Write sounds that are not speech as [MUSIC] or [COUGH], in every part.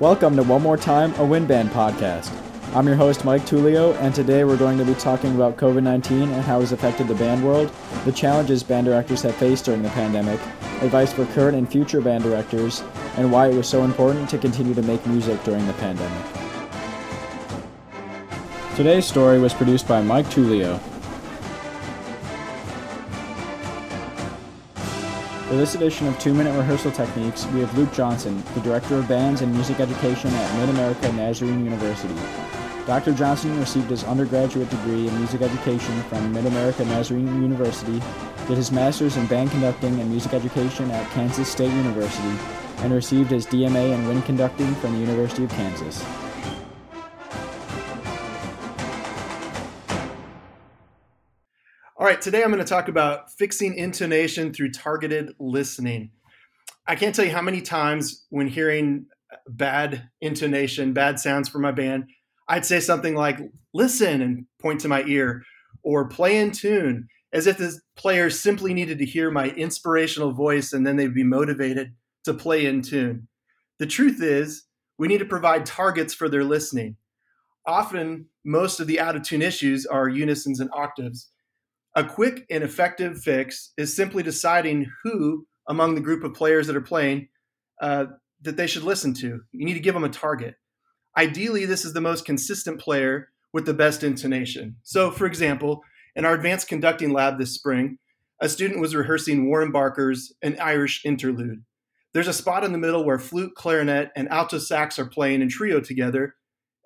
Welcome to One More Time, a Wind Band podcast. I'm your host, Mike Tuleo, and today we're going to be talking about COVID 19 and how it's affected the band world, the challenges band directors have faced during the pandemic, advice for current and future band directors, and why it was so important to continue to make music during the pandemic. Today's story was produced by Mike Tuleo. For this edition of Two Minute Rehearsal Techniques, we have Luke Johnson, the Director of Bands and Music Education at Mid America Nazarene University. Dr. Johnson received his undergraduate degree in music education from Mid America Nazarene University, did his master's in band conducting and music education at Kansas State University, and received his DMA in wind conducting from the University of Kansas. All right, today I'm going to talk about fixing intonation through targeted listening. I can't tell you how many times when hearing bad intonation, bad sounds from my band, I'd say something like, listen and point to my ear, or play in tune, as if the players simply needed to hear my inspirational voice and then they'd be motivated to play in tune. The truth is, we need to provide targets for their listening. Often, most of the out of tune issues are unisons and octaves a quick and effective fix is simply deciding who among the group of players that are playing uh, that they should listen to. You need to give them a target. Ideally, this is the most consistent player with the best intonation. So, for example, in our advanced conducting lab this spring, a student was rehearsing Warren Barker's An Irish Interlude. There's a spot in the middle where flute, clarinet, and alto sax are playing in trio together,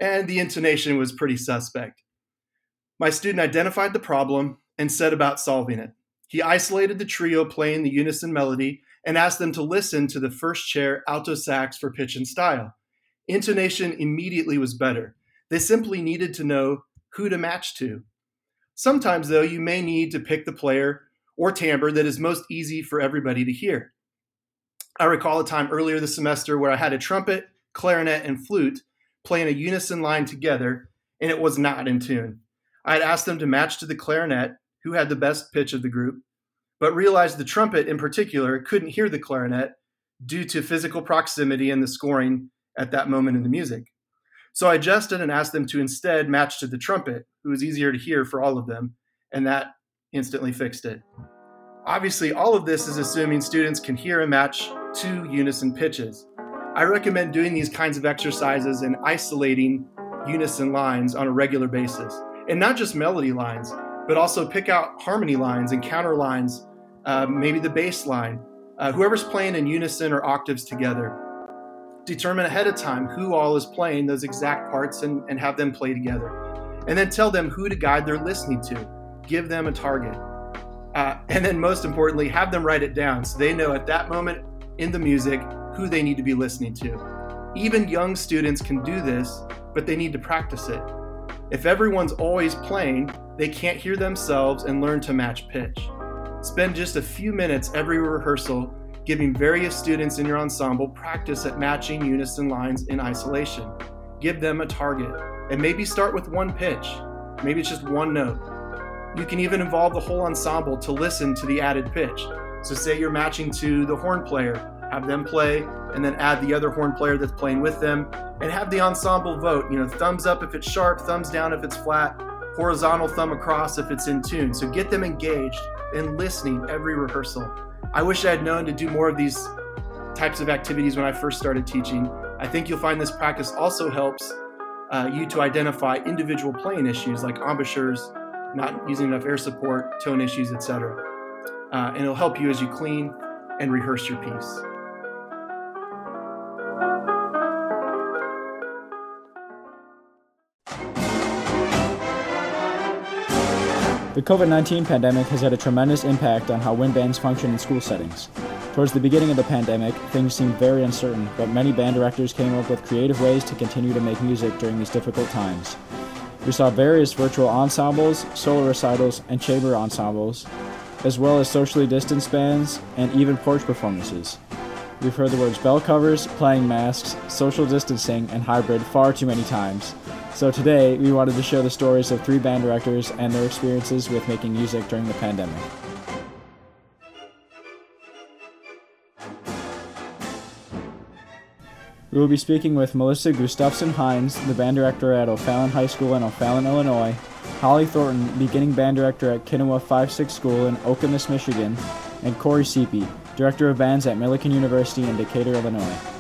and the intonation was pretty suspect. My student identified the problem and set about solving it. He isolated the trio playing the unison melody and asked them to listen to the first chair alto sax for pitch and style. Intonation immediately was better. They simply needed to know who to match to. Sometimes, though, you may need to pick the player or timbre that is most easy for everybody to hear. I recall a time earlier this semester where I had a trumpet, clarinet, and flute playing a unison line together, and it was not in tune. I had asked them to match to the clarinet, who had the best pitch of the group, but realized the trumpet in particular couldn't hear the clarinet due to physical proximity and the scoring at that moment in the music. So I adjusted and asked them to instead match to the trumpet, who was easier to hear for all of them, and that instantly fixed it. Obviously, all of this is assuming students can hear and match two unison pitches. I recommend doing these kinds of exercises and isolating unison lines on a regular basis, and not just melody lines, but also pick out harmony lines and counter lines, uh, maybe the bass line. Uh, whoever's playing in unison or octaves together, determine ahead of time who all is playing those exact parts and, and have them play together. And then tell them who to guide their listening to. Give them a target. Uh, and then, most importantly, have them write it down so they know at that moment in the music who they need to be listening to. Even young students can do this, but they need to practice it. If everyone's always playing, they can't hear themselves and learn to match pitch. Spend just a few minutes every rehearsal giving various students in your ensemble practice at matching unison lines in isolation. Give them a target and maybe start with one pitch. Maybe it's just one note. You can even involve the whole ensemble to listen to the added pitch. So, say you're matching to the horn player, have them play, and then add the other horn player that's playing with them, and have the ensemble vote. You know, thumbs up if it's sharp, thumbs down if it's flat, horizontal thumb across if it's in tune. So get them engaged and listening every rehearsal. I wish I had known to do more of these types of activities when I first started teaching. I think you'll find this practice also helps uh, you to identify individual playing issues like embouchures, not using enough air support, tone issues, etc. Uh, and it'll help you as you clean and rehearse your piece. The COVID 19 pandemic has had a tremendous impact on how wind bands function in school settings. Towards the beginning of the pandemic, things seemed very uncertain, but many band directors came up with creative ways to continue to make music during these difficult times. We saw various virtual ensembles, solo recitals, and chamber ensembles, as well as socially distanced bands and even porch performances. We've heard the words bell covers, playing masks, social distancing, and hybrid far too many times, so today, we wanted to share the stories of three band directors and their experiences with making music during the pandemic. We will be speaking with Melissa Gustafson Hinds, the band director at O'Fallon High School in O'Fallon, Illinois, Holly Thornton, beginning band director at Kinawa 5-6 School in Okemos, Michigan, and Corey Seapy, director of bands at Millikin University in Decatur, Illinois.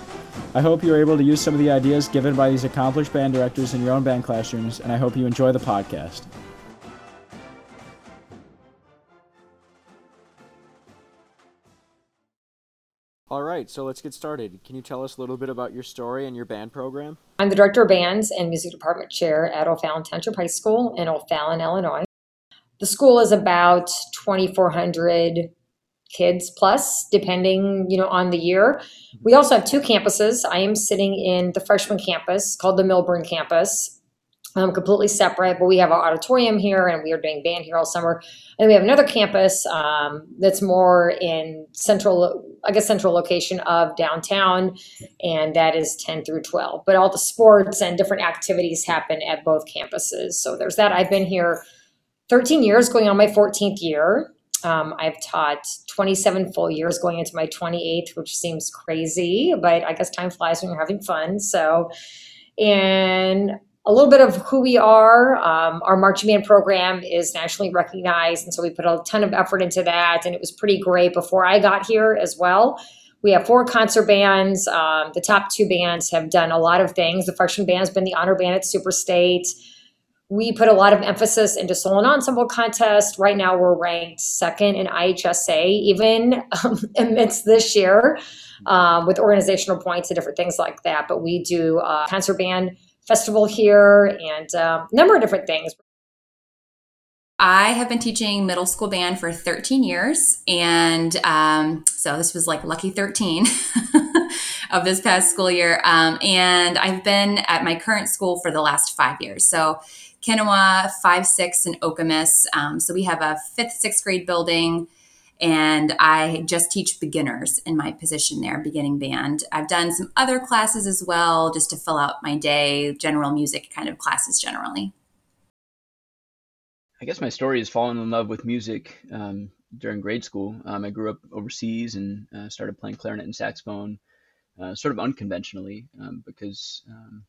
I hope you are able to use some of the ideas given by these accomplished band directors in your own band classrooms, and I hope you enjoy the podcast. All right, so let's get started. Can you tell us a little bit about your story and your band program? I'm the director of bands and music department chair at O'Fallon Township High School in O'Fallon, Illinois. The school is about 2,400 kids plus, depending you know on the year. We also have two campuses. I am sitting in the freshman campus called the Milburn campus, um, completely separate, but we have our auditorium here and we are doing band here all summer. And we have another campus um, that's more in central, I guess, central location of downtown, and that is 10 through 12. But all the sports and different activities happen at both campuses. So there's that. I've been here 13 years, going on my 14th year. Um, I've taught 27 full years, going into my 28th, which seems crazy, but I guess time flies when you're having fun. So, and a little bit of who we are. Um, our marching band program is nationally recognized, and so we put a ton of effort into that, and it was pretty great before I got here as well. We have four concert bands. Um, the top two bands have done a lot of things. The freshman band has been the honor band at Super State. We put a lot of emphasis into solo and ensemble contest. Right now, we're ranked second in IHSA, even um, [LAUGHS] amidst this year, um, with organizational points and different things like that. But we do uh, concert band festival here and um, a number of different things. I have been teaching middle school band for 13 years. And um, so this was like lucky 13 [LAUGHS] of this past school year. Um, and I've been at my current school for the last five years. So Kinawa, 5 6, and Okemos. Um, so we have a fifth, sixth grade building and I just teach beginners in my position there, beginning band. I've done some other classes as well, just to fill out my day, general music kind of classes generally. I guess my story is falling in love with music um, during grade school. Um, I grew up overseas and uh, started playing clarinet and saxophone, uh, sort of unconventionally, um, because um,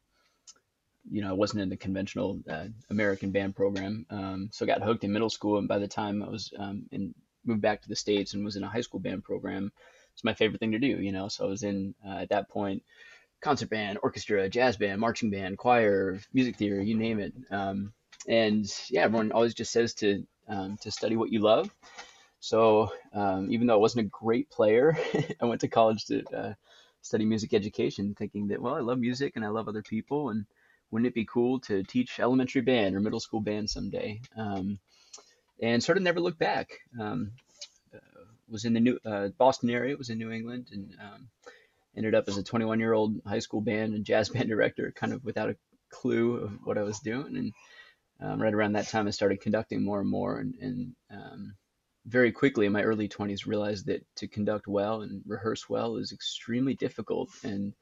you know I wasn't in the conventional uh, American band program. Um, so I got hooked in middle school, and by the time I was um, in moved back to the states and was in a high school band program. It's my favorite thing to do, you know. So I was in uh, at that point concert band, orchestra, jazz band, marching band, choir, music theater, you name it. Um, and yeah, everyone always just says to um, to study what you love. So um, even though I wasn't a great player, [LAUGHS] I went to college to uh, study music education, thinking that well, I love music and I love other people, and wouldn't it be cool to teach elementary band or middle school band someday? Um, and sort of never looked back. Um, uh, was in the new uh, Boston area, was in New England, and um, ended up as a 21 year old high school band and jazz [LAUGHS] band director, kind of without a clue of what I was doing. And um, right around that time, I started conducting more and more, and, and um, very quickly in my early 20s realized that to conduct well and rehearse well is extremely difficult and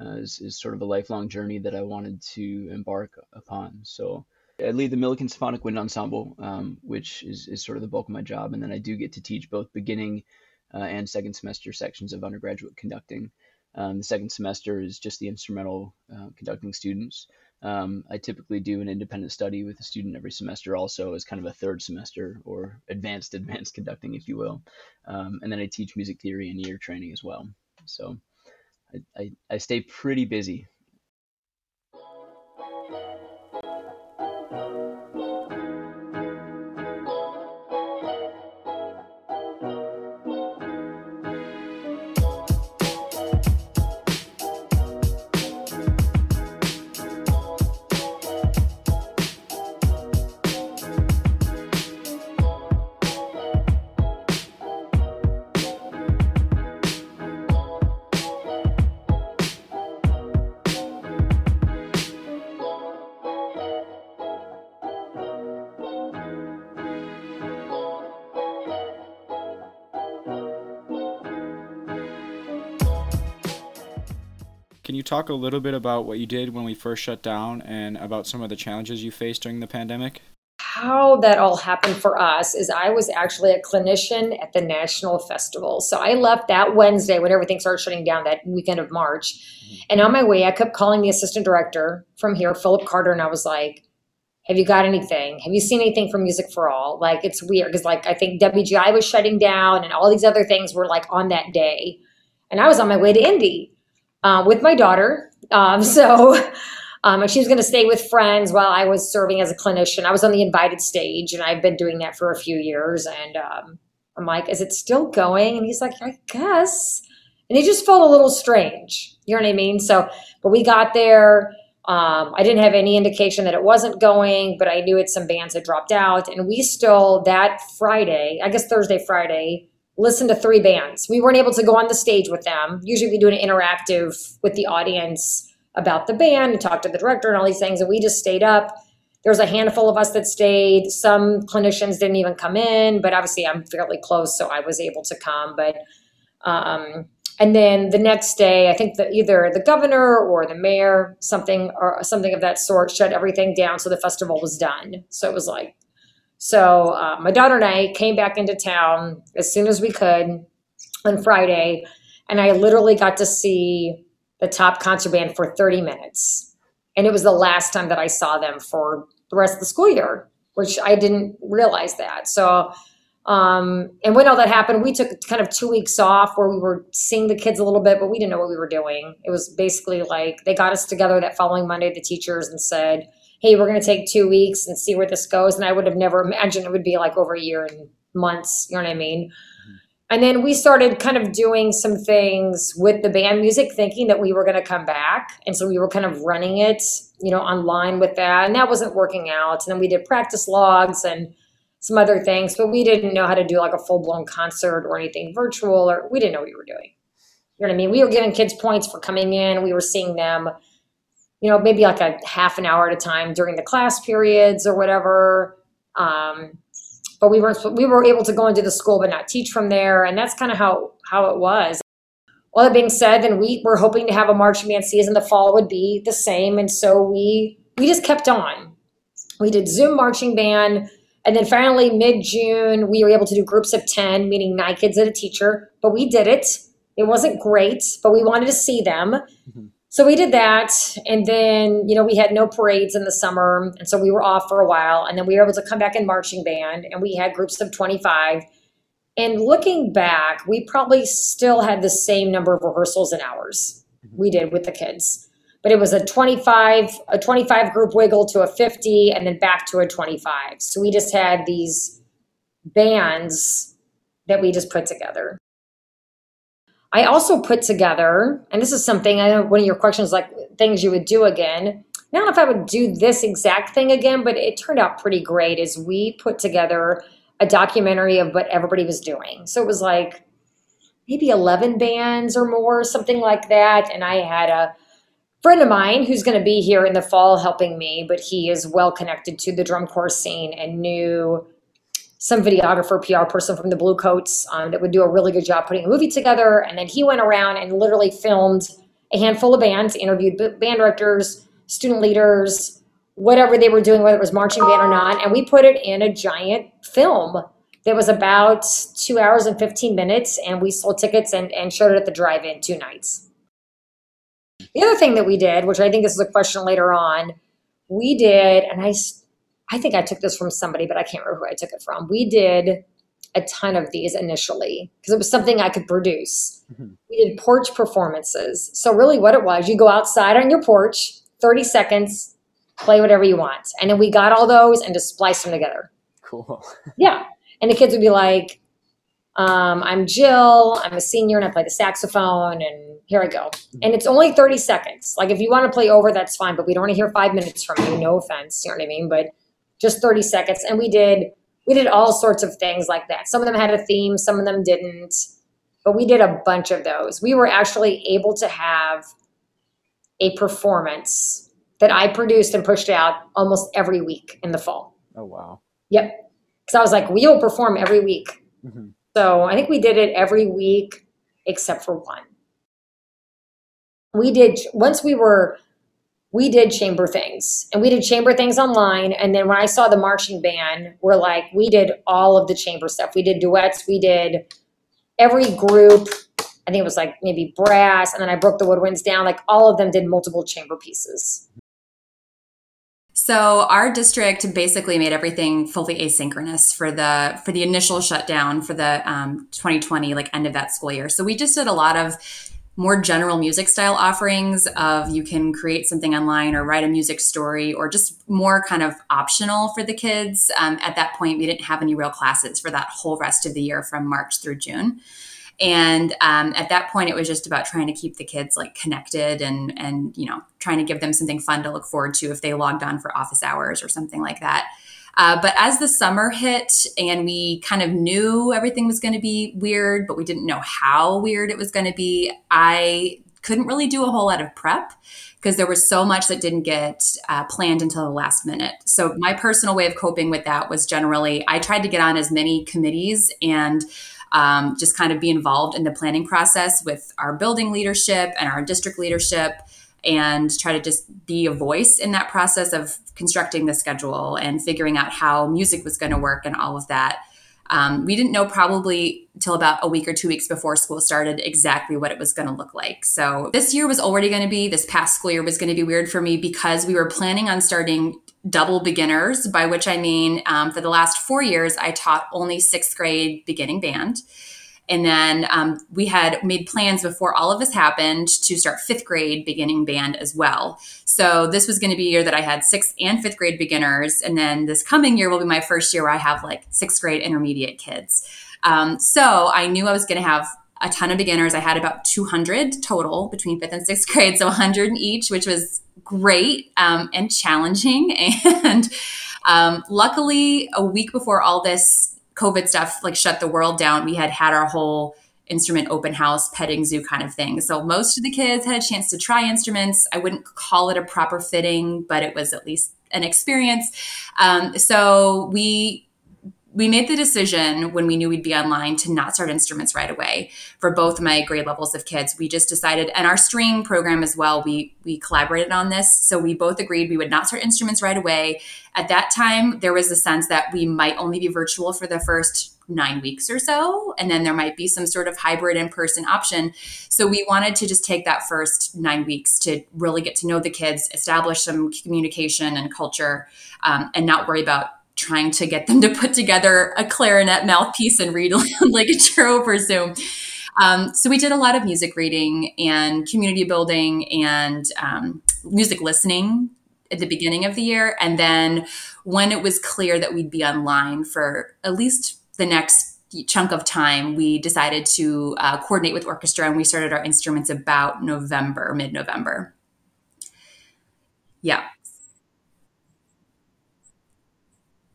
uh, is, is sort of a lifelong journey that I wanted to embark upon. So I lead the Millikin Symphonic Wind Ensemble, um, which is, is sort of the bulk of my job. And then I do get to teach both beginning uh, and second semester sections of undergraduate conducting. Um, the second semester is just the instrumental uh, conducting students. Um, I typically do an independent study with a student every semester, also as kind of a third semester or advanced [LAUGHS] advanced conducting, if you will. Um, and then I teach music theory and ear training as well. So I, I, I stay pretty busy Can you talk a little bit about what you did when we first shut down and about some of the challenges you faced during the pandemic? how that all happened for us is I was actually a clinician at the national festival. So I left that Wednesday when everything started shutting down that weekend of March. Mm-hmm. And on my way, I kept calling the assistant director from here, Philip Carter, and I was like, have you got anything? Have you seen anything from Music for All? Like it's weird because like I think WGI was shutting down and all these other things were like on that day, and I was on my way to Indy uh, with my daughter. Um, [LAUGHS] so um, she was going to stay with friends while I was serving as a clinician. I was on the invited stage, and I've been doing that for a few years. And um, I'm like, is it still going? And he's like, I guess. And it just felt a little strange. You know what I mean? So, but we got there. Um, I didn't have any indication that it wasn't going, but I knew it some bands had dropped out. And we still, that Friday, I guess Thursday, Friday, listened to three bands. We weren't able to go on the stage with them. Usually we do an interactive with the audience about the band and talk to the director and all these things. And we just stayed up. There was a handful of us that stayed. Some clinicians didn't even come in, but obviously I'm fairly close, so I was able to come. But um, and then the next day, I think that either the governor or the mayor, something or something of that sort, shut everything down, so the festival was done. So it was like, so uh, my daughter and I came back into town as soon as we could on Friday, and I literally got to see the top concert band for 30 minutes. And it was the last time that I saw them for the rest of the school year, which I didn't realize that. So, um, and when all that happened, we took kind of two weeks off where we were seeing the kids a little bit, but we didn't know what we were doing. It was basically like they got us together that following Monday, the teachers, and said, Hey, we're going to take two weeks and see where this goes. And I would have never imagined it would be like over a year and months. You know what I mean? Mm-hmm. And then we started kind of doing some things with the band music, thinking that we were going to come back. And so we were kind of running it, you know, online with that. And that wasn't working out. And then we did practice logs and some other things, but we didn't know how to do like a full blown concert or anything virtual, or we didn't know what we were doing. You know what I mean? We were giving kids points for coming in. We were seeing them, you know, maybe like a half an hour at a time during the class periods or whatever. Um, but we weren't we were able to go into the school but not teach from there and that's kind of how how it was. All that being said then we were hoping to have a marching band season. The fall would be the same and so we we just kept on. We did zoom marching band and then finally mid-june we were able to do groups of 10 meaning nine kids and a teacher but we did it. It wasn't great but we wanted to see them. Mm-hmm. So we did that. And then, you know, we had no parades in the summer. And so we were off for a while. And then we were able to come back in marching band and we had groups of 25. And looking back, we probably still had the same number of rehearsals and hours mm-hmm. we did with the kids. But it was a 25, a 25 group wiggle to a 50 and then back to a 25. So we just had these bands that we just put together. I also put together, and this is something I know one of your questions, like things you would do again. I don't know if I would do this exact thing again, but it turned out pretty great. Is we put together a documentary of what everybody was doing. So it was like maybe 11 bands or more, something like that. And I had a friend of mine who's going to be here in the fall helping me, but he is well connected to the drum corps scene and knew some videographer, PR person from the Blue Coats um, that would do a really good job putting a movie together. And then he went around and literally filmed a handful of bands, interviewed band directors, student leaders, whatever they were doing, whether it was marching band or not. And we put it in a giant film that was about two hours and 15 minutes. And we sold tickets and, and showed it at the drive in two nights. The other thing that we did, which I think this is a question later on, we did, and I I think I took this from somebody, but I can't remember who I took it from. We did a ton of these initially because it was something I could produce. Mm-hmm. We did porch performances. So, really, what it was, you go outside on your porch, 30 seconds, play whatever you want. And then we got all those and just spliced them together. Cool. [LAUGHS] yeah. And the kids would be like, um, I'm Jill, I'm a senior, and I play the saxophone, and here I go. Mm-hmm. And it's only 30 seconds. Like, if you want to play over, that's fine, but we don't want to hear five minutes from you. No offense. You know what I mean? But just 30 seconds. And we did we did all sorts of things like that. Some of them had a theme, some of them didn't. But we did a bunch of those. We were actually able to have a performance that I produced and pushed out almost every week in the fall. Oh wow. Yep. Because I was like, we will perform every week. Mm-hmm. So I think we did it every week except for one. We did once we were we did chamber things and we did chamber things online. And then when I saw the marching band, we're like, we did all of the chamber stuff. We did duets, we did every group. I think it was like maybe brass, and then I broke the woodwinds down. Like all of them did multiple chamber pieces. So our district basically made everything fully asynchronous for the for the initial shutdown for the um, 2020 like end of that school year. So we just did a lot of more general music style offerings of you can create something online or write a music story or just more kind of optional for the kids. Um, at that point, we didn't have any real classes for that whole rest of the year from March through June. And um, at that point, it was just about trying to keep the kids like connected and and you know trying to give them something fun to look forward to if they logged on for office hours or something like that. Uh, but as the summer hit and we kind of knew everything was going to be weird, but we didn't know how weird it was going to be, I couldn't really do a whole lot of prep because there was so much that didn't get uh, planned until the last minute. So, my personal way of coping with that was generally I tried to get on as many committees and um, just kind of be involved in the planning process with our building leadership and our district leadership and try to just be a voice in that process of constructing the schedule and figuring out how music was going to work and all of that. Um, we didn't know probably till about a week or two weeks before school started exactly what it was going to look like. So this year was already going to be, this past school year was going to be weird for me because we were planning on starting double beginners, by which I mean um, for the last four years, I taught only sixth grade beginning band. And then um, we had made plans before all of this happened to start fifth grade beginning band as well. So this was going to be a year that I had sixth and fifth grade beginners. And then this coming year will be my first year where I have like sixth grade intermediate kids. Um, so I knew I was going to have a ton of beginners. I had about 200 total between fifth and sixth grade, so 100 in each, which was great um, and challenging. [LAUGHS] And um, luckily, a week before all this COVID stuff like shut the world down, we had had our whole instrument open house, petting zoo kind of thing. So most of the kids had a chance to try instruments. I wouldn't call it a proper fitting, but it was at least an experience. Um, so we we made the decision when we knew we'd be online to not start instruments right away for both my grade levels of kids. We just decided, and our string program as well, we we collaborated on this. So we both agreed we would not start instruments right away. At that time, there was a sense that we might only be virtual for the first nine weeks or so, and then there might be some sort of hybrid in person option. So we wanted to just take that first nine weeks to really get to know the kids, establish some communication and culture, um, and not worry about trying to get them to put together a clarinet mouthpiece and read [LAUGHS] a ligature over Zoom. Um, so we did a lot of music reading and community building and um, music listening at the beginning of the year. And then when it was clear that we'd be online for at least the next chunk of time, we decided to uh, coordinate with orchestra and we started our instruments about November, mid November. Yeah.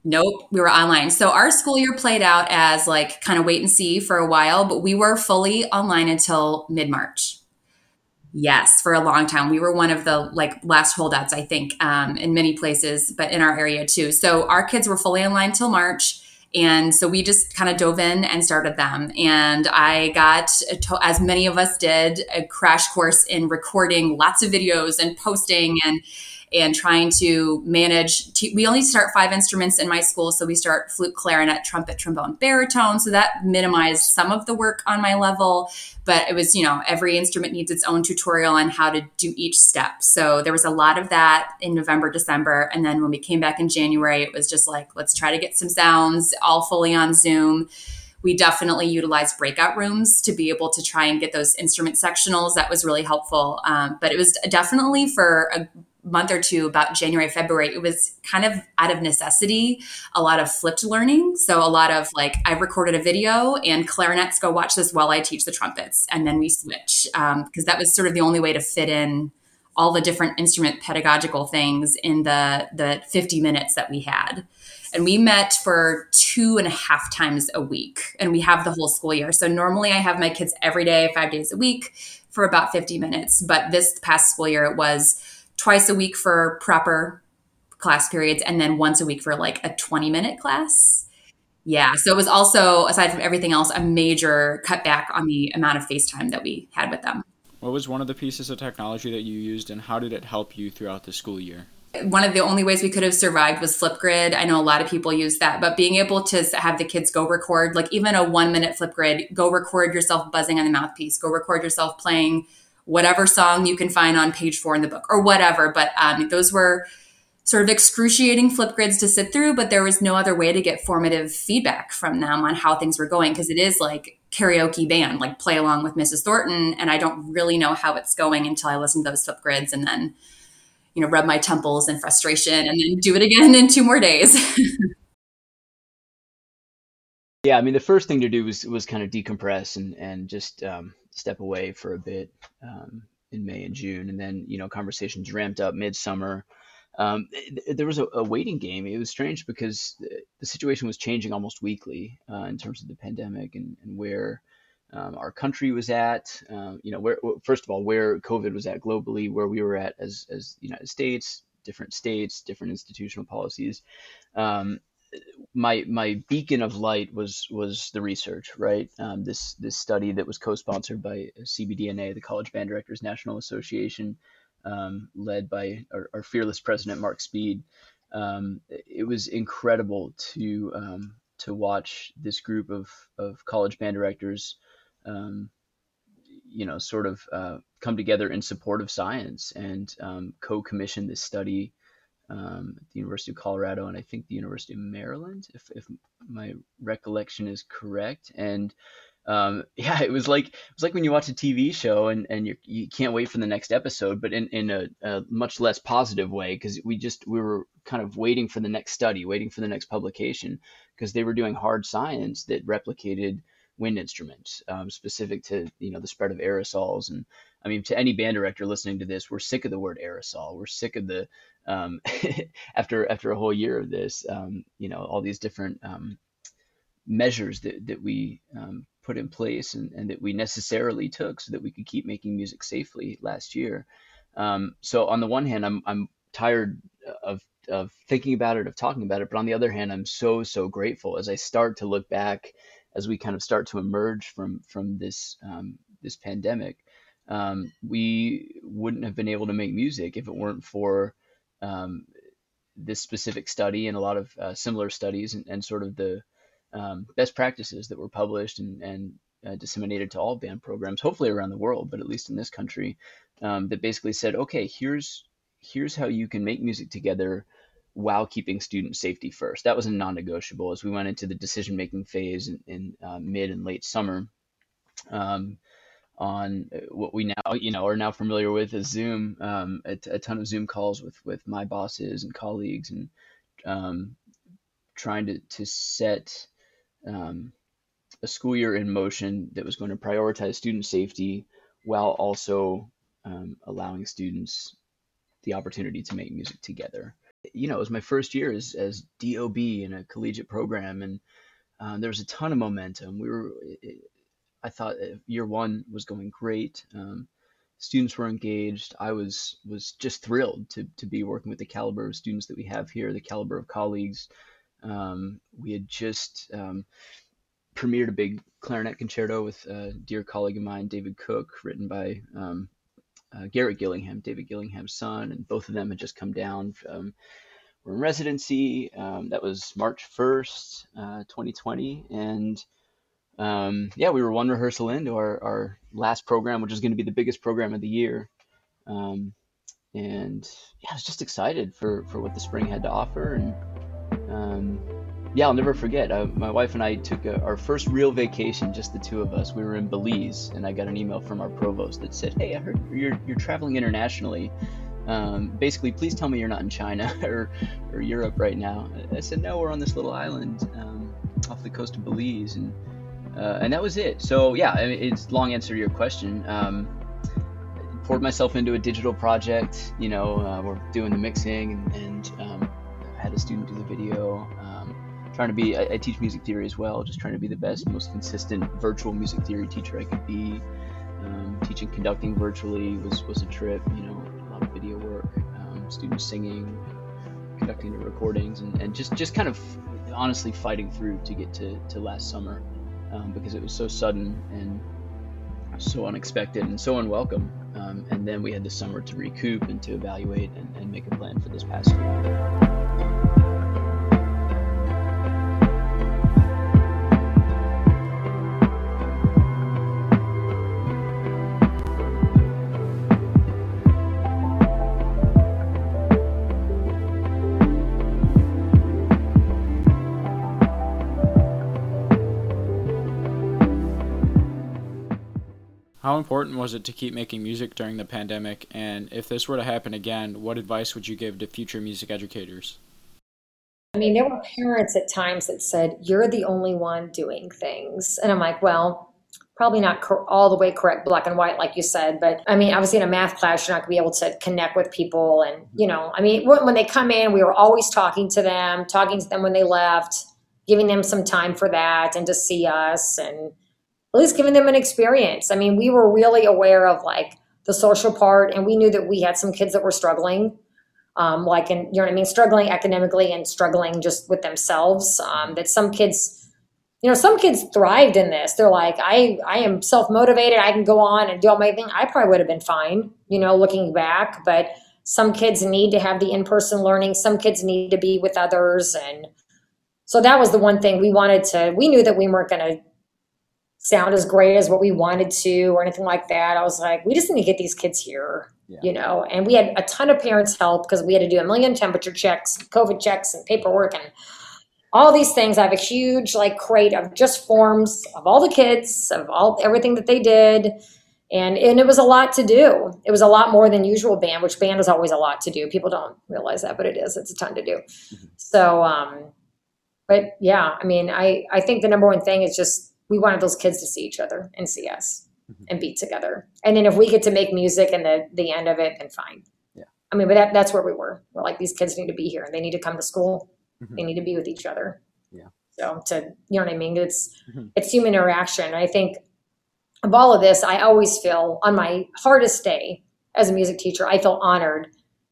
Nope, we were online. So our school year played out as like kind of wait and see for a while, but we were fully online until mid March. Yes, for a long time. We were one of the like last holdouts, I think, um, in many places, but in our area too. So our kids were fully online till March. And so we just kind of dove in and started them. And I got, as many of us did, a crash course in recording lots of videos and posting and and trying to manage. T- we only start five instruments in my school, so we start flute, clarinet, trumpet, trombone, baritone. So that minimized some of the work on my level, but it was you know every instrument needs its own tutorial on how to do each step. So there was a lot of that in November, December, and then when we came back in January, it was just like let's try to get some sounds all fully on Zoom we definitely utilized breakout rooms to be able to try and get those instrument sectionals. That was really helpful. Um, but it was definitely for a month or two about January, February, it was kind of out of necessity, a lot of flipped learning. So a lot of like, I recorded a video and clarinets go watch this while I teach the trumpets. And then we switch because um, that was sort of the only way to fit in all the different instrument pedagogical things in the, the 50 minutes that we had. And we met for two and a half times a week and we have the whole school year. So normally I have my kids every day, five days a week for about 50 minutes. But this past school year, it was twice a week for proper class periods and then once a week for like a 20 minute class. Yeah. So it was also, aside from everything else, a major cutback on the amount of FaceTime that we had with them. What was one of the pieces of technology that you used, and how did it help you throughout the school year? one of the only ways we could have survived was Flipgrid. I know a lot of people use that, but being able to have the kids go record, like even a one minute Flipgrid, go record yourself buzzing on the mouthpiece, go record yourself playing whatever song you can find on page four in the book or whatever. But um, those were sort of excruciating Flipgrids to sit through, but there was no other way to get formative feedback from them on how things were going because it is like karaoke band, like play along with Mrs. Thornton. And I don't really know how it's going until I listen to those Flipgrids and then you know, rub my temples in frustration and then do it again [LAUGHS] in two more days. [LAUGHS] yeah, I mean, the first thing to do was was kind of decompress and and just um, step away for a bit um, in May and June, and then you know conversations ramped up midsummer. Um, there was a, a, waiting game. It was strange because the situation was changing almost weekly uh, in terms of the pandemic and, and where um, our country was at, um, you know, where first of all where COVID was at globally, where we were at as as the United States, different states, different institutional policies. Um, my my beacon of light was was the research, right? Um, this this study that was co-sponsored by CBDNA, the College Band Directors National Association, um, led by our, our, fearless president Mark Spede. Um, it was incredible to to watch this group of, of college band directors um, you know, sort of uh, come together in support of science and um, co-commission this study um, at the University of Colorado and I think the University of Maryland, if, if my recollection is correct. And um, [LAUGHS] yeah, it was like it was like when you watch a TV show and and you you can't wait for the next episode, but in in a, a much less positive way because we just we were kind of waiting for the next study, waiting for the next publication because they were doing hard science that replicated wind instruments um, specific to you know the spread of aerosols and i mean to any band director listening to this we're sick of the word aerosol we're sick of the um, [LAUGHS] after after a whole year of this um, you know all these different um, measures that, that we um, put in place and, and that we necessarily took so that we could keep making music safely last year. Um, so on the one hand i'm, I'm tired of of thinking about it of talking about it but on the other hand i'm so so grateful as i start to look back as we kind of start to emerge from from this um, this pandemic, we wouldn't have been able to make music if it weren't for um, this specific study and a lot of uh, similar studies and, and, sort of the um, best practices that were published and, and uh, disseminated to all band programs, hopefully around the world, but at least in this country, um, that basically said, okay, here's here's how you can make music together while keeping student safety first. That was a non-negotiable as we went into the decision-making phase in, in uh, mid and late summer. Um, on what we now you know are now familiar with as Zoom, um, a, a, ton of Zoom calls with with my bosses and colleagues, and um, trying to to set um, a school year in motion that was going to prioritize student safety while also um, allowing students the opportunity to make music together you know, it was my first year as, as DOB in a collegiate program, and um, there was a ton of momentum. We were, I thought year one was going great. Um, students were engaged. I was was just thrilled to to be working with the caliber of students that we have here, the caliber of colleagues. Um, we had just um, premiered a big clarinet concerto with a dear colleague of mine, David Cook, written by um, uh, Garrett Gillingham, David Gillingham's son, and both of them had just come down. From, were in residency. Um, that was March 1st, uh, 2020, and um, yeah, we were one rehearsal into our, our last program, which is going to be the biggest program of the year. Um, and yeah, I was just excited for, for what the spring had to offer. And um, yeah, I'll never forget. Uh, my wife and I took a, our first real vacation, just the two of us. We were in Belize, and I got an email from our provost that said, "Hey, I heard you're you're traveling internationally. Um, basically, please tell me you're not in China [LAUGHS] or or Europe right now." I said, "No, we're on this little island um, off the coast of Belize," and uh, and that was it. So yeah, I mean, it's long answer to your question. Um, poured myself into a digital project. You know, uh, we're doing the mixing and, and um, had a student do the video trying to be I, I, teach music theory as well just trying to be the best most consistent virtual music theory teacher i could be um, teaching conducting virtually was was a trip you know a lot of video work um, students singing conducting the recordings and, and just just kind of honestly fighting through to get to, to last summer um, because it was so sudden and so unexpected and so unwelcome. Um, and then we had the summer to recoup and to evaluate and, and make a plan for this past year. How important was it to keep making music during the pandemic? And if this were to happen again, what advice would you give to future music educators? I mean, there were parents at times that said, You're the only one doing things. And I'm like, Well, probably not all the way correct, black and white, like you said. But I mean, obviously, in a math class, you're not going to be able to connect with people. And, you know, I mean, when they come in, we were always talking to them, talking to them when they left, giving them some time for that and to see us. And, at least giving them an experience. I mean, we were really aware of like the social part, and we knew that we had some kids that were struggling, um, like, and you know what I mean, struggling academically and struggling just with themselves. Um, that some kids, you know, some kids thrived in this. They're like, I, I am self motivated. I can go on and do all my thing. I probably would have been fine, you know, looking back. But some kids need to have the in person learning. Some kids need to be with others, and so that was the one thing we wanted to. We knew that we weren't going to sound as great as what we wanted to or anything like that. I was like, we just need to get these kids here, yeah. you know. And we had a ton of parents help because we had to do a million temperature checks, COVID checks, and paperwork and all these things. I have a huge like crate of just forms of all the kids, of all everything that they did. And and it was a lot to do. It was a lot more than usual band, which band is always a lot to do. People don't realize that, but it is. It's a ton to do. Mm-hmm. So um but yeah, I mean, I I think the number one thing is just we wanted those kids to see each other and see us mm-hmm. and be together. And then if we get to make music and the the end of it, then fine. Yeah. I mean, but that, that's where we were. We're like, these kids need to be here and they need to come to school. Mm-hmm. They need to be with each other. Yeah. So to you know what I mean? It's mm-hmm. it's human interaction. I think of all of this, I always feel on my hardest day as a music teacher, I feel honored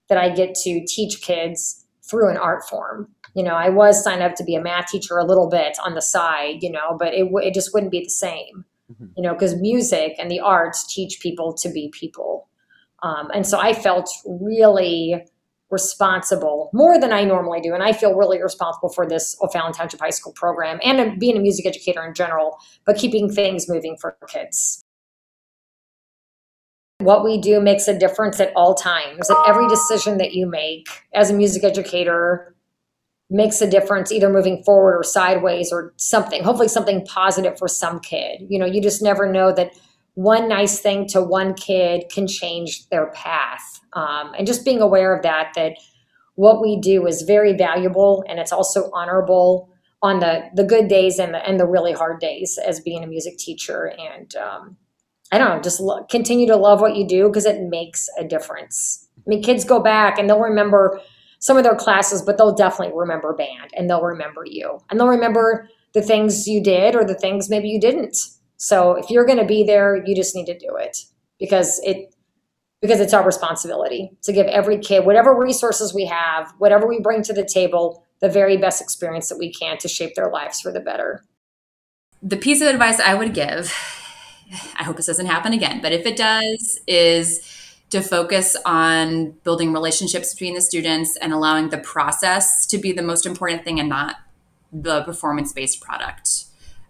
that I get to teach kids through an art form you know, I was signed up to be a math teacher a little bit on the side, you know, but it, it just wouldn't be the same, mm-hmm. you know, because music and the arts teach people to be people. Um, and so I felt really responsible more than I normally do. And I feel really responsible for this O'Fallon Township High School program and being a music educator in general, but keeping things moving for kids. What we do makes a difference at all times. At every decision that you make as a music educator, makes a difference either moving forward or sideways or something hopefully something positive for some kid. You know you just never know that one nice thing to one kid can change their path. Um, and just being aware of that that what we do is very valuable and it's also honorable on the the good days and the and the really hard days as being a music teacher. And um, i don't know just lo- continue to love what you do because it makes a difference. I mean kids go back and they'll remember some of their classes, but they'll definitely remember band and they'll remember you and they'll remember the things you did or the things maybe you didn't. So if you're going to be there, you just need to do it because it because it's our responsibility to give every kid whatever resources we have, whatever we bring to the table, the very best experience that we can to shape their lives for the better. The piece of advice I would give, I hope this doesn't happen again, but if it does, is to focus on building relationships between the students and allowing the process to be the most important thing and not the performance based product.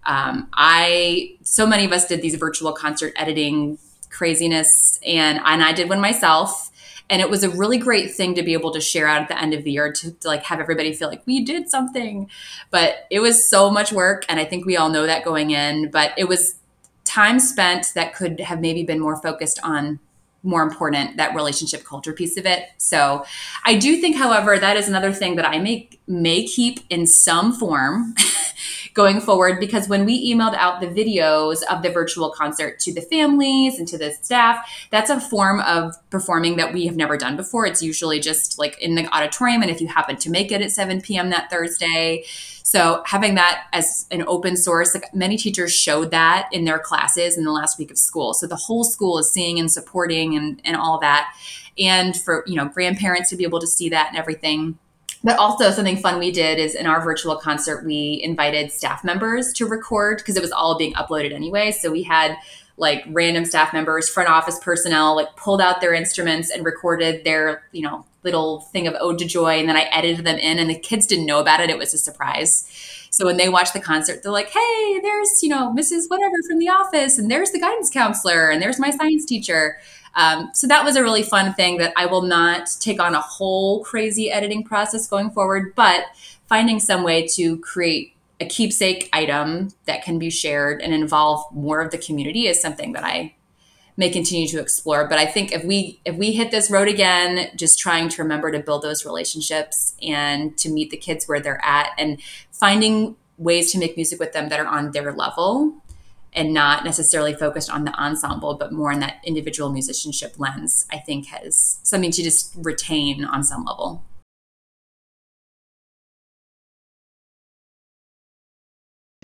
Um, I so many of us did these virtual concert editing craziness, and and I did one myself. And it was a really great thing to be able to share out at the end of the year to, to like have everybody feel like we did something. But it was so much work, and I think we all know that going in. But it was time spent that could have maybe been more focused on more important that relationship culture piece of it. So i do think however that is another thing that i may may keep in some form [LAUGHS] going forward because when we emailed out the videos of the virtual concert to the families and to the staff that's a form of performing that we have never done before. It's usually just like in the auditorium and if you happen to make it at 7 p.m that thursday so having that as an open source, like many teachers showed that in their classes in the last week of school. So the whole school is seeing and supporting and, and all that. And for, you know, grandparents to be able to see that and everything. But also something fun we did is in our virtual concert, we invited staff members to record because it was all being uploaded anyway. So we had like random staff members, front office personnel, like pulled out their instruments and recorded their, you know, little thing of Ode to Joy. And then I edited them in, and the kids didn't know about it. It was a surprise. So when they watch the concert, they're like, hey, there's, you know, Mrs. Whatever from the office, and there's the guidance counselor, and there's my science teacher. Um, so that was a really fun thing that I will not take on a whole crazy editing process going forward, but finding some way to create a keepsake item that can be shared and involve more of the community is something that I may continue to explore. But I think if we if we hit this road again, just trying to remember to build those relationships and to meet the kids where they're at and finding ways to make music with them that are on their level and not necessarily focused on the ensemble, but more on that individual musicianship lens, I think has something to just retain on some level.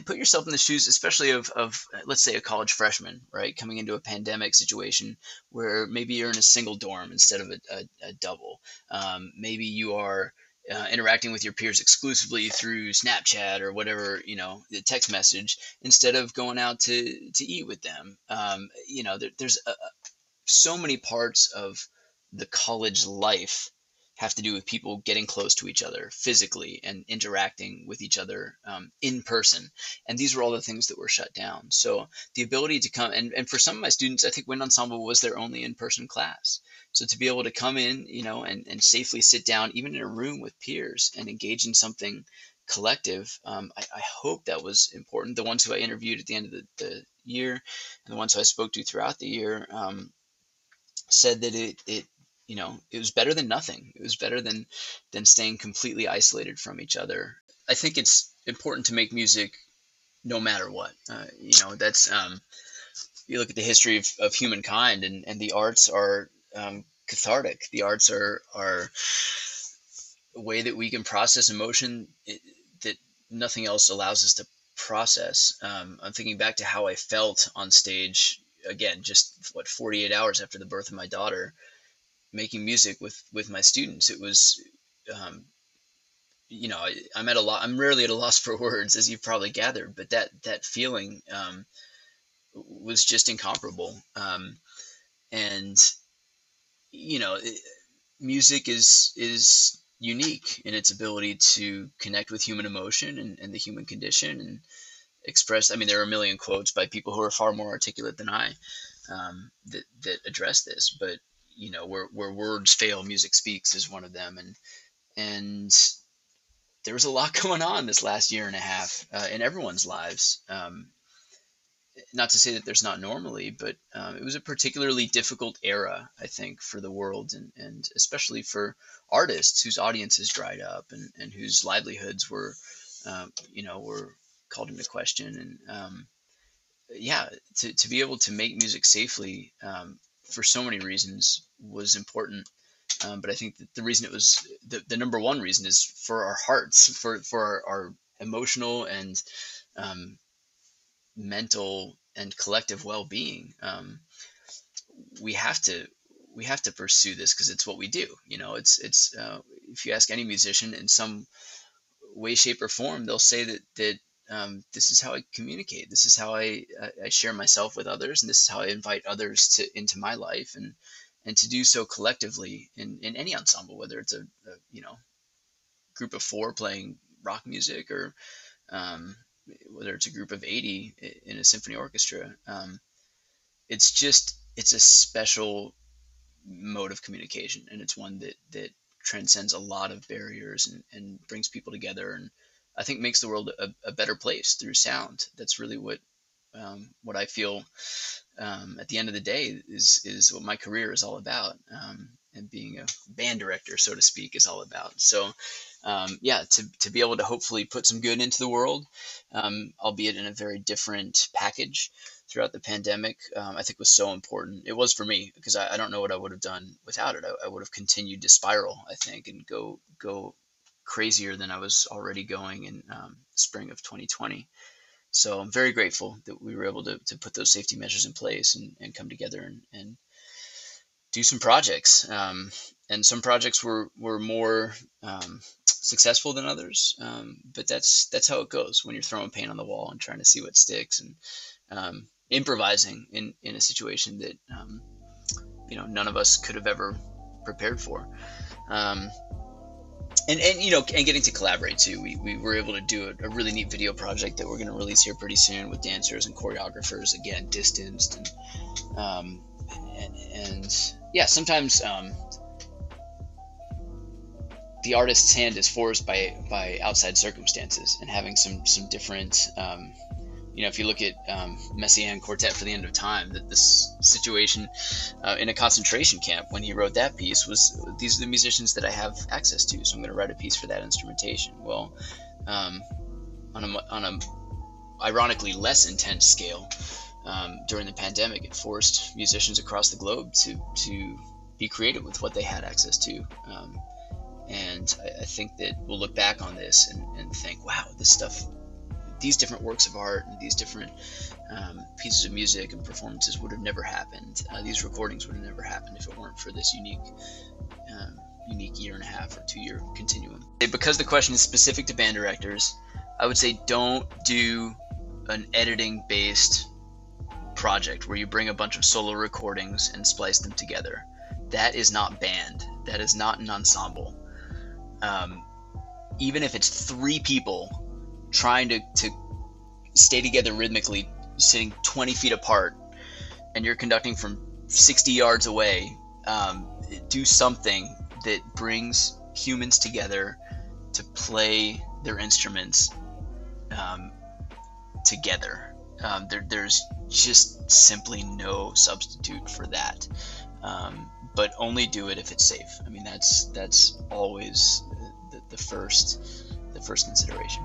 Put yourself in the shoes, especially of, of let's say a college freshman, right, coming into a pandemic situation where maybe you're in a single dorm instead of a, a, a double. Um, maybe you are uh, interacting with your peers exclusively through Snapchat or whatever, you know, the text message instead of going out to to eat with them. Um, you know, there, there's a, so many parts of the college life have to do with people getting close to each other physically and interacting with each other um, in person. And these were all the things that were shut down. So the ability to come and, and for some of my students, I think Wind Ensemble was their only in-person class. So to be able to come in, you know, and, and safely sit down, even in a room with peers and engage in something collective, um, I, I, hope that was important. The ones who I interviewed at the end of the, the year and the ones who I spoke to throughout the year um, said that it, it you know it was better than nothing. It was better than than staying completely isolated from each other. I think it's important to make music no matter what. Uh, you know that's um, you look at the history of, of humankind and, and the arts are um, cathartic. The arts are are a way that we can process emotion that nothing else allows us to process. Um, i'm thinking back to how i felt on stage again just what 48 hours after the birth of my daughter making music with with my students. It was, um, you know, I, am at a lot. I'm rarely at a [LAUGHS] loss for words, as you've probably gathered. But that that feeling um, was just incomparable. Um, and you know, it, music is is unique in its ability to connect with human emotion and, and the human condition and express. I mean, there are a million quotes by people who are far more articulate than I um, that that address this, but you know where where words fail music speaks is one of them. And and there was a lot [LAUGHS] going on this last year and a half uh, in everyone's lives. Um, not to say that there's not normally but um, it was a particularly difficult era i think for the world and, and especially for artists whose audiences dried up and, and whose livelihoods were um, you know were called into question. And um, yeah to, to be able to make music safely um, for so many reasons was important. Um, but I think the reason it was the, the number one reason is for our hearts, for for our, our emotional and um, mental and collective well being. Um, we have to we have to pursue this because it's what we do. You know, it's it's uh, if you ask any musician in some way, shape, or form, they'll say that that um, this is how I communicate. This is how I, I share myself with others, and this is how I invite others to into my life, and and to do so collectively in, in any ensemble, whether it's a, a you know group of four playing rock music or um, whether it's a group of 80 in a symphony orchestra. Um, it's just it's a special mode of communication, and it's one that that transcends a lot of barriers and, and brings people together and I think makes the world a, a better place through sound. That's really what um, what I feel um, at the end of the day is is what my career is all about, um, and being a band director, so to speak, is all about. So, um, yeah, to to be able to hopefully put some good into the world, um, albeit in a very different package throughout the pandemic, um, I think was so important. It was for me because I, I don't know what I would have done without it. I, I would have continued to spiral, I think, and go go crazier than I was already going in um, spring of 2020. So I'm very grateful that we were able to, to put those safety measures in place and, and come together and, and do some projects. Um, and some projects were, were more um, successful than others. Um, but that's that's how it goes when you're throwing paint on the wall and trying to see what sticks. And um, improvising in in a situation that um, you know none of us could have ever prepared for. Um, and, and you know and getting to collaborate too. We, we were able to do a, a really neat video project that we're going to release here pretty soon with dancers and choreographers again distanced and um, and, and yeah sometimes um, the artist's hand is forced by by outside circumstances and having some some different um, you know, if you look at um, Quartet for the End of Time, that this situation uh, in a concentration camp when he wrote that piece was these are the musicians that I have access to, so I'm going to write a piece for that instrumentation. Well, um, on a on a ironically less intense scale, um, during the pandemic, it forced musicians across the globe to to be creative with what they had access to. Um, and I, I, think that we'll look back on this and, and think, wow, this stuff these different works of art and these different um, pieces of music and performances would have never happened. Uh, these recordings would have never happened if it weren't for this unique, um, unique year and a half or two year continuum. Because the question is specific to band directors, I would say don't do an editing based project where you bring a bunch of solo recordings and splice them together. That is not band. That is not an ensemble. Um, even if it's three people trying to, to stay together rhythmically, sitting 20 feet apart, and you're conducting from 60 yards away, um, do something that brings humans together to play their instruments um, together. Um, there, there's just simply no substitute for that. Um, but only do it if it's safe. I mean, that's that's always the, the first the first consideration.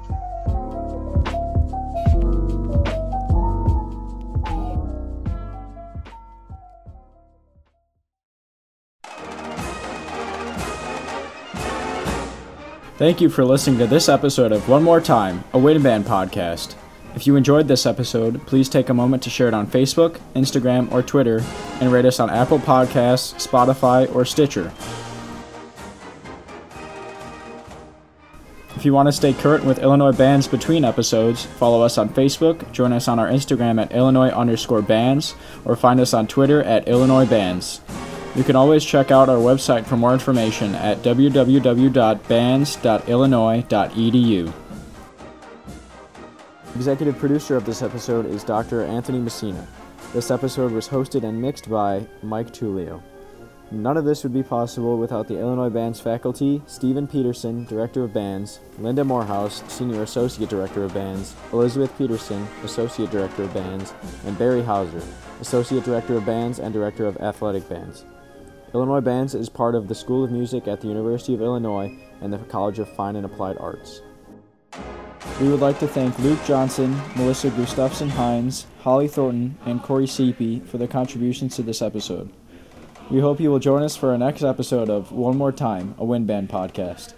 Thank you for listening to this episode of One More Time, a Wind Band podcast. If you enjoyed this episode, please take a moment to share it on Facebook, Instagram, or Twitter, and rate us on Apple Podcasts, Spotify, or Stitcher. If you want to stay current with Illinois bands between episodes, follow us on Facebook, join us on our Instagram at Illinois underscore bands, or find us on Twitter at Illinois bands. You can always check out our website for more information at www.bands.illinois.edu. Executive producer of this episode is Dr. Anthony Messina. This episode was hosted and mixed by Mike Tuleo. None of this would be possible without the Illinois Bands faculty, Stephen Peterson, Director of Bands, Linda Moorhouse, Senior Associate Director of Bands, Elizabeth Peterson, Associate Director of Bands, and Barry Houser, Associate Director of Bands and Director of Athletic Bands. Illinois Bands is part of the School of Music at the University of Illinois and the College of Fine and Applied Arts. We would like to thank Luke Johnson, Melissa Gustafson Hinds, Holly Thornton, and Corey Seapy for their contributions to this episode. We hope you will join us for our next episode of One More Time, a Wind Band podcast.